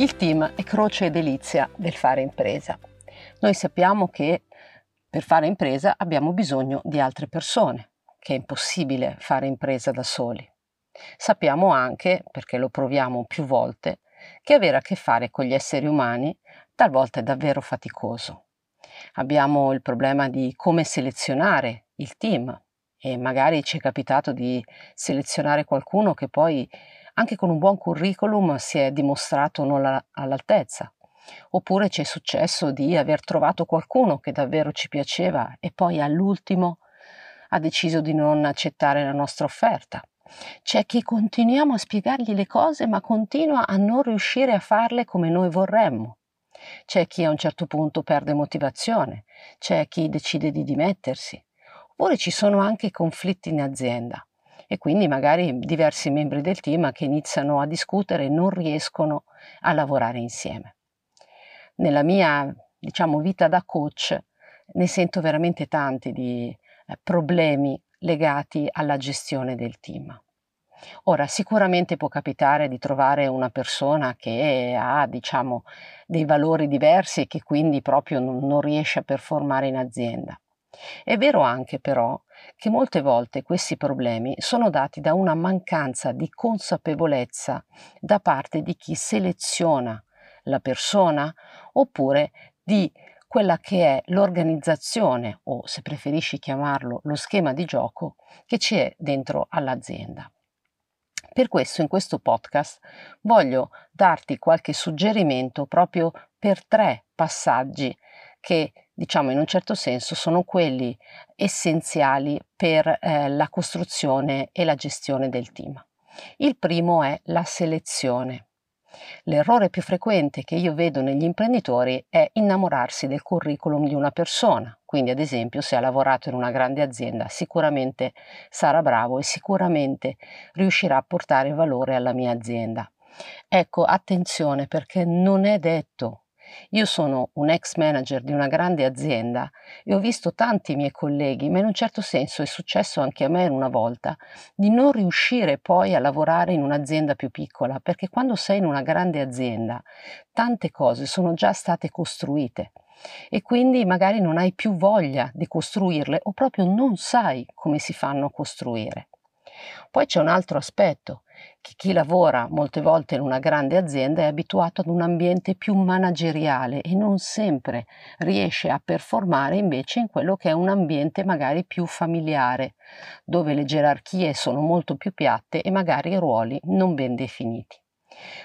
Il team è croce e delizia del fare impresa. Noi sappiamo che per fare impresa abbiamo bisogno di altre persone, che è impossibile fare impresa da soli. Sappiamo anche, perché lo proviamo più volte, che avere a che fare con gli esseri umani talvolta è davvero faticoso. Abbiamo il problema di come selezionare il team e magari ci è capitato di selezionare qualcuno che poi anche con un buon curriculum si è dimostrato non all'altezza. Oppure ci è successo di aver trovato qualcuno che davvero ci piaceva e poi all'ultimo ha deciso di non accettare la nostra offerta. C'è chi continuiamo a spiegargli le cose ma continua a non riuscire a farle come noi vorremmo. C'è chi a un certo punto perde motivazione, c'è chi decide di dimettersi. Oppure ci sono anche conflitti in azienda e quindi magari diversi membri del team che iniziano a discutere e non riescono a lavorare insieme. Nella mia, diciamo, vita da coach ne sento veramente tanti di eh, problemi legati alla gestione del team. Ora, sicuramente può capitare di trovare una persona che ha, diciamo, dei valori diversi e che quindi proprio non, non riesce a performare in azienda. È vero anche però che molte volte questi problemi sono dati da una mancanza di consapevolezza da parte di chi seleziona la persona oppure di quella che è l'organizzazione o se preferisci chiamarlo lo schema di gioco che c'è dentro all'azienda. Per questo in questo podcast voglio darti qualche suggerimento proprio per tre passaggi che diciamo in un certo senso sono quelli essenziali per eh, la costruzione e la gestione del team. Il primo è la selezione. L'errore più frequente che io vedo negli imprenditori è innamorarsi del curriculum di una persona. Quindi, ad esempio, se ha lavorato in una grande azienda, sicuramente sarà bravo e sicuramente riuscirà a portare valore alla mia azienda. Ecco, attenzione perché non è detto io sono un ex manager di una grande azienda e ho visto tanti miei colleghi, ma in un certo senso è successo anche a me una volta, di non riuscire poi a lavorare in un'azienda più piccola, perché quando sei in una grande azienda tante cose sono già state costruite e quindi magari non hai più voglia di costruirle o proprio non sai come si fanno a costruire. Poi c'è un altro aspetto, che chi lavora molte volte in una grande azienda è abituato ad un ambiente più manageriale e non sempre riesce a performare invece in quello che è un ambiente magari più familiare, dove le gerarchie sono molto più piatte e magari i ruoli non ben definiti.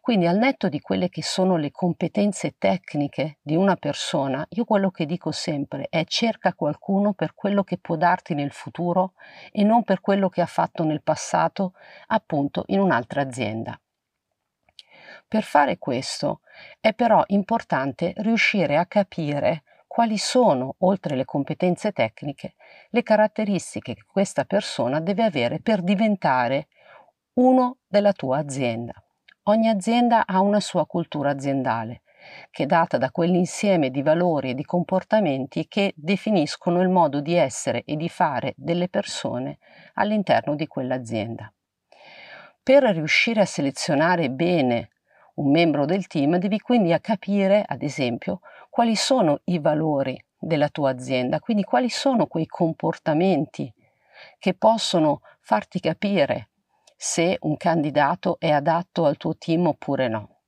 Quindi al netto di quelle che sono le competenze tecniche di una persona, io quello che dico sempre è cerca qualcuno per quello che può darti nel futuro e non per quello che ha fatto nel passato, appunto in un'altra azienda. Per fare questo è però importante riuscire a capire quali sono, oltre le competenze tecniche, le caratteristiche che questa persona deve avere per diventare uno della tua azienda. Ogni azienda ha una sua cultura aziendale, che è data da quell'insieme di valori e di comportamenti che definiscono il modo di essere e di fare delle persone all'interno di quell'azienda. Per riuscire a selezionare bene un membro del team devi quindi capire, ad esempio, quali sono i valori della tua azienda, quindi quali sono quei comportamenti che possono farti capire se un candidato è adatto al tuo team oppure no.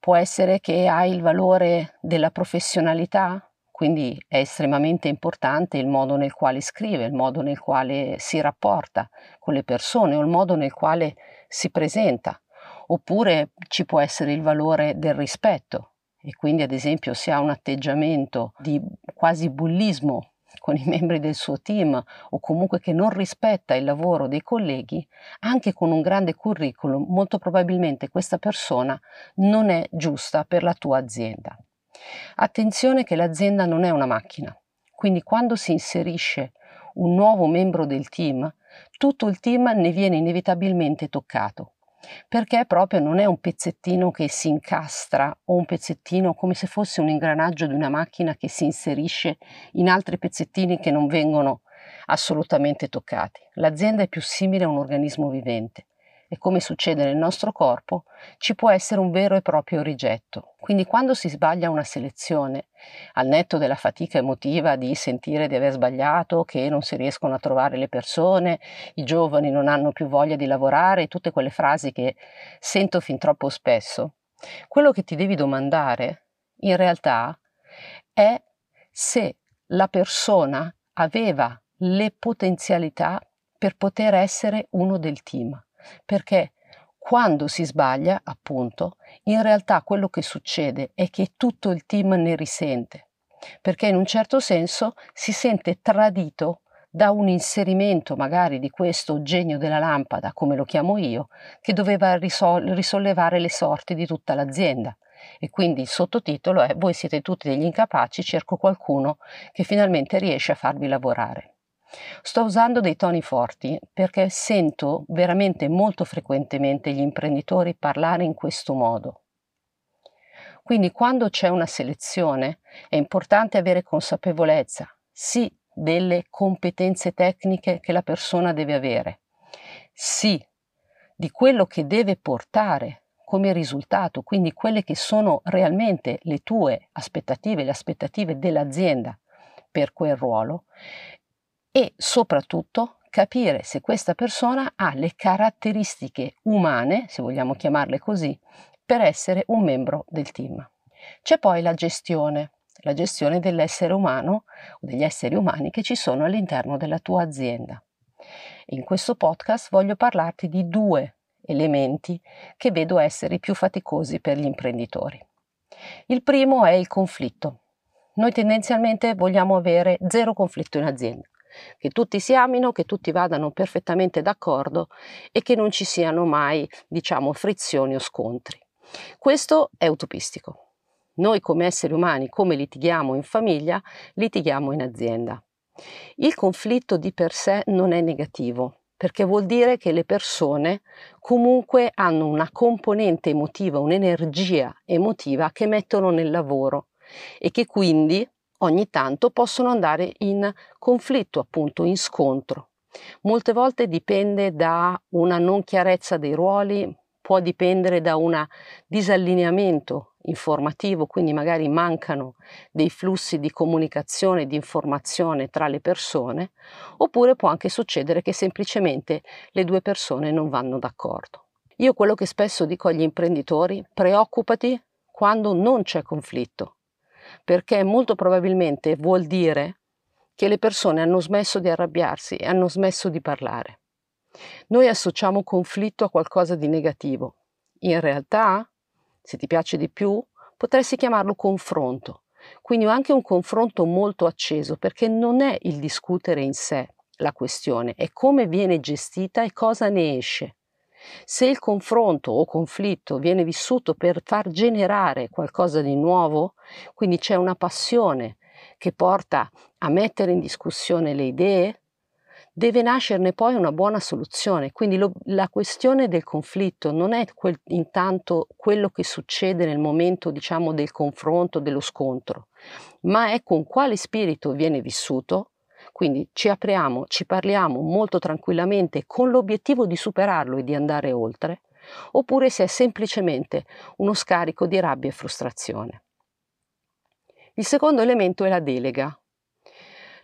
Può essere che hai il valore della professionalità, quindi è estremamente importante il modo nel quale scrive, il modo nel quale si rapporta con le persone o il modo nel quale si presenta. Oppure ci può essere il valore del rispetto e quindi ad esempio se ha un atteggiamento di quasi bullismo con i membri del suo team o comunque che non rispetta il lavoro dei colleghi, anche con un grande curriculum, molto probabilmente questa persona non è giusta per la tua azienda. Attenzione che l'azienda non è una macchina, quindi quando si inserisce un nuovo membro del team, tutto il team ne viene inevitabilmente toccato perché proprio non è un pezzettino che si incastra o un pezzettino come se fosse un ingranaggio di una macchina che si inserisce in altri pezzettini che non vengono assolutamente toccati. L'azienda è più simile a un organismo vivente e come succede nel nostro corpo, ci può essere un vero e proprio rigetto. Quindi quando si sbaglia una selezione, al netto della fatica emotiva di sentire di aver sbagliato, che non si riescono a trovare le persone, i giovani non hanno più voglia di lavorare, tutte quelle frasi che sento fin troppo spesso, quello che ti devi domandare in realtà è se la persona aveva le potenzialità per poter essere uno del team perché quando si sbaglia, appunto, in realtà quello che succede è che tutto il team ne risente, perché in un certo senso si sente tradito da un inserimento magari di questo genio della lampada, come lo chiamo io, che doveva risol- risollevare le sorti di tutta l'azienda. E quindi il sottotitolo è Voi siete tutti degli incapaci, cerco qualcuno che finalmente riesce a farvi lavorare. Sto usando dei toni forti perché sento veramente molto frequentemente gli imprenditori parlare in questo modo. Quindi quando c'è una selezione è importante avere consapevolezza, sì, delle competenze tecniche che la persona deve avere, sì, di quello che deve portare come risultato, quindi quelle che sono realmente le tue aspettative, le aspettative dell'azienda per quel ruolo e soprattutto capire se questa persona ha le caratteristiche umane, se vogliamo chiamarle così, per essere un membro del team. C'è poi la gestione, la gestione dell'essere umano o degli esseri umani che ci sono all'interno della tua azienda. In questo podcast voglio parlarti di due elementi che vedo essere i più faticosi per gli imprenditori. Il primo è il conflitto. Noi tendenzialmente vogliamo avere zero conflitto in azienda che tutti si amino, che tutti vadano perfettamente d'accordo e che non ci siano mai, diciamo, frizioni o scontri. Questo è utopistico. Noi come esseri umani, come litighiamo in famiglia, litighiamo in azienda. Il conflitto di per sé non è negativo, perché vuol dire che le persone comunque hanno una componente emotiva, un'energia emotiva che mettono nel lavoro e che quindi ogni tanto possono andare in conflitto, appunto in scontro. Molte volte dipende da una non chiarezza dei ruoli, può dipendere da un disallineamento informativo, quindi magari mancano dei flussi di comunicazione e di informazione tra le persone, oppure può anche succedere che semplicemente le due persone non vanno d'accordo. Io quello che spesso dico agli imprenditori, preoccupati quando non c'è conflitto, perché molto probabilmente vuol dire che le persone hanno smesso di arrabbiarsi e hanno smesso di parlare. Noi associamo conflitto a qualcosa di negativo. In realtà, se ti piace di più, potresti chiamarlo confronto. Quindi anche un confronto molto acceso, perché non è il discutere in sé la questione, è come viene gestita e cosa ne esce. Se il confronto o conflitto viene vissuto per far generare qualcosa di nuovo, quindi c'è una passione che porta a mettere in discussione le idee, deve nascerne poi una buona soluzione. Quindi lo, la questione del conflitto non è quel, intanto quello che succede nel momento, diciamo, del confronto, dello scontro, ma è con quale spirito viene vissuto quindi ci apriamo, ci parliamo molto tranquillamente con l'obiettivo di superarlo e di andare oltre, oppure se è semplicemente uno scarico di rabbia e frustrazione. Il secondo elemento è la delega.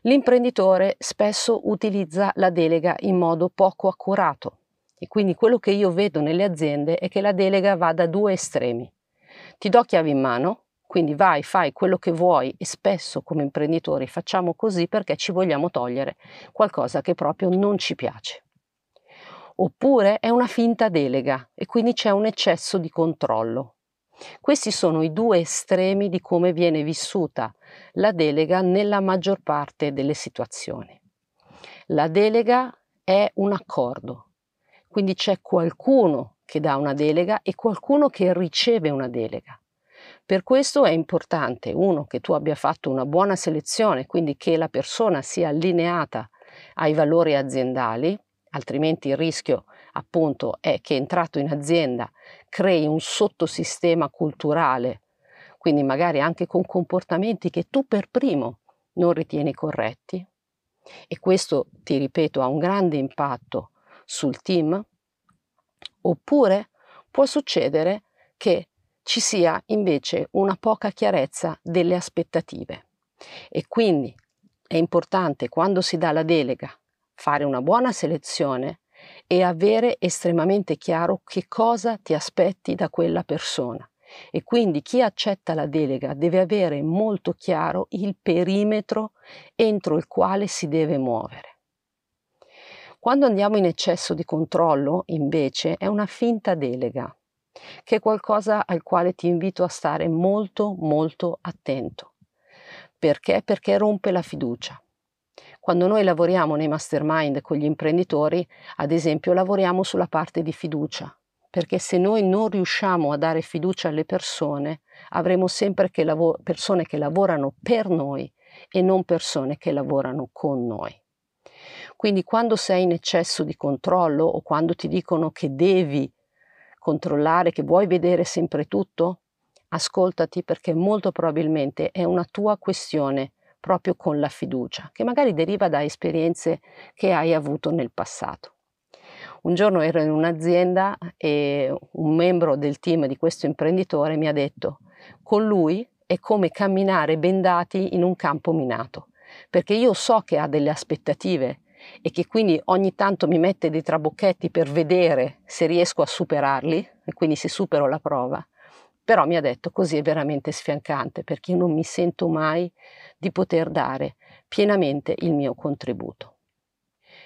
L'imprenditore spesso utilizza la delega in modo poco accurato e quindi quello che io vedo nelle aziende è che la delega va da due estremi. Ti do chiavi in mano, quindi vai, fai quello che vuoi e spesso come imprenditori facciamo così perché ci vogliamo togliere qualcosa che proprio non ci piace. Oppure è una finta delega e quindi c'è un eccesso di controllo. Questi sono i due estremi di come viene vissuta la delega nella maggior parte delle situazioni. La delega è un accordo, quindi c'è qualcuno che dà una delega e qualcuno che riceve una delega. Per questo è importante, uno, che tu abbia fatto una buona selezione, quindi che la persona sia allineata ai valori aziendali, altrimenti il rischio appunto è che entrato in azienda crei un sottosistema culturale, quindi magari anche con comportamenti che tu per primo non ritieni corretti. E questo, ti ripeto, ha un grande impatto sul team. Oppure può succedere che ci sia invece una poca chiarezza delle aspettative e quindi è importante quando si dà la delega fare una buona selezione e avere estremamente chiaro che cosa ti aspetti da quella persona. E quindi chi accetta la delega deve avere molto chiaro il perimetro entro il quale si deve muovere. Quando andiamo in eccesso di controllo, invece, è una finta delega, che è qualcosa al quale ti invito a stare molto molto attento. Perché? Perché rompe la fiducia. Quando noi lavoriamo nei mastermind con gli imprenditori, ad esempio, lavoriamo sulla parte di fiducia, perché se noi non riusciamo a dare fiducia alle persone, avremo sempre che lav- persone che lavorano per noi e non persone che lavorano con noi. Quindi quando sei in eccesso di controllo o quando ti dicono che devi controllare, che vuoi vedere sempre tutto, ascoltati perché molto probabilmente è una tua questione proprio con la fiducia, che magari deriva da esperienze che hai avuto nel passato. Un giorno ero in un'azienda e un membro del team di questo imprenditore mi ha detto con lui è come camminare bendati in un campo minato, perché io so che ha delle aspettative e che quindi ogni tanto mi mette dei trabocchetti per vedere se riesco a superarli e quindi se supero la prova. Però mi ha detto così è veramente sfiancante perché non mi sento mai di poter dare pienamente il mio contributo.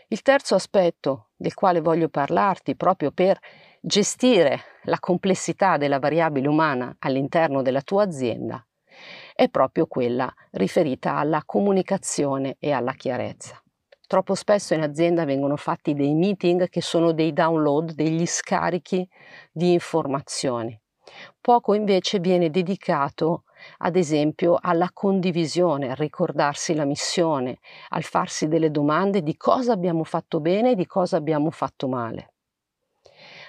Il terzo aspetto del quale voglio parlarti proprio per gestire la complessità della variabile umana all'interno della tua azienda è proprio quella riferita alla comunicazione e alla chiarezza. Troppo spesso in azienda vengono fatti dei meeting che sono dei download, degli scarichi di informazioni. Poco invece viene dedicato ad esempio alla condivisione, a ricordarsi la missione, al farsi delle domande di cosa abbiamo fatto bene e di cosa abbiamo fatto male.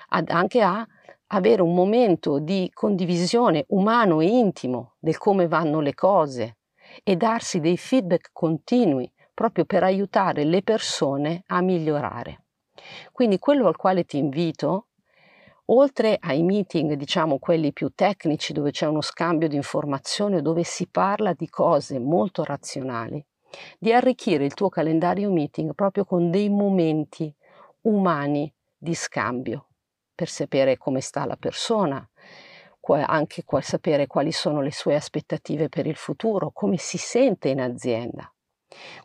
Ad anche a avere un momento di condivisione umano e intimo del come vanno le cose e darsi dei feedback continui proprio per aiutare le persone a migliorare. Quindi quello al quale ti invito, oltre ai meeting, diciamo quelli più tecnici dove c'è uno scambio di informazioni dove si parla di cose molto razionali, di arricchire il tuo calendario meeting proprio con dei momenti umani di scambio per sapere come sta la persona, anche sapere quali sono le sue aspettative per il futuro, come si sente in azienda.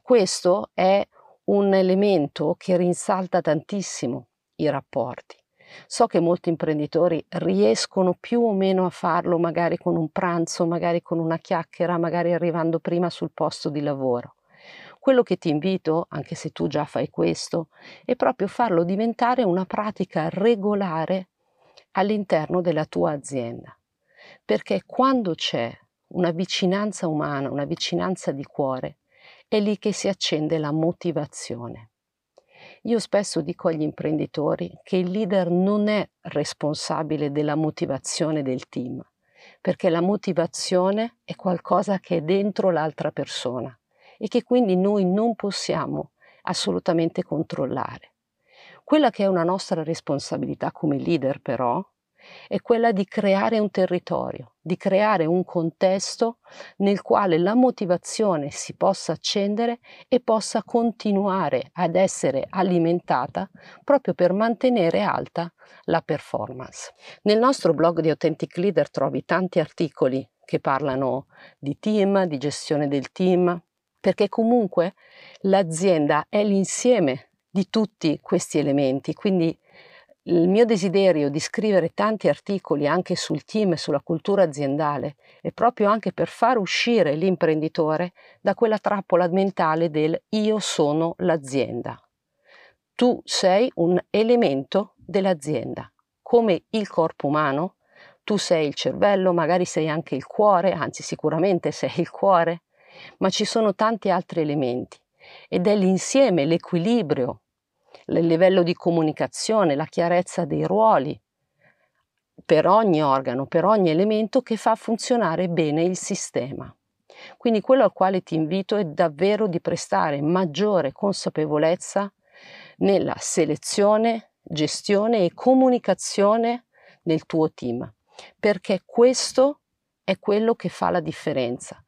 Questo è un elemento che rinsalta tantissimo i rapporti. So che molti imprenditori riescono più o meno a farlo magari con un pranzo, magari con una chiacchiera, magari arrivando prima sul posto di lavoro. Quello che ti invito, anche se tu già fai questo, è proprio farlo diventare una pratica regolare all'interno della tua azienda. Perché quando c'è una vicinanza umana, una vicinanza di cuore, è lì che si accende la motivazione. Io spesso dico agli imprenditori che il leader non è responsabile della motivazione del team, perché la motivazione è qualcosa che è dentro l'altra persona e che quindi noi non possiamo assolutamente controllare. Quella che è una nostra responsabilità come leader però è quella di creare un territorio, di creare un contesto nel quale la motivazione si possa accendere e possa continuare ad essere alimentata proprio per mantenere alta la performance. Nel nostro blog di Authentic Leader trovi tanti articoli che parlano di team, di gestione del team, perché comunque l'azienda è l'insieme di tutti questi elementi, quindi il mio desiderio di scrivere tanti articoli anche sul team e sulla cultura aziendale è proprio anche per far uscire l'imprenditore da quella trappola mentale del io sono l'azienda. Tu sei un elemento dell'azienda, come il corpo umano, tu sei il cervello, magari sei anche il cuore, anzi sicuramente sei il cuore, ma ci sono tanti altri elementi ed è l'insieme, l'equilibrio il livello di comunicazione, la chiarezza dei ruoli per ogni organo, per ogni elemento che fa funzionare bene il sistema. Quindi quello al quale ti invito è davvero di prestare maggiore consapevolezza nella selezione gestione e comunicazione nel tuo team, perché questo è quello che fa la differenza.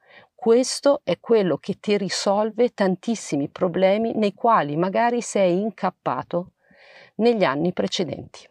Questo è quello che ti risolve tantissimi problemi nei quali magari sei incappato negli anni precedenti.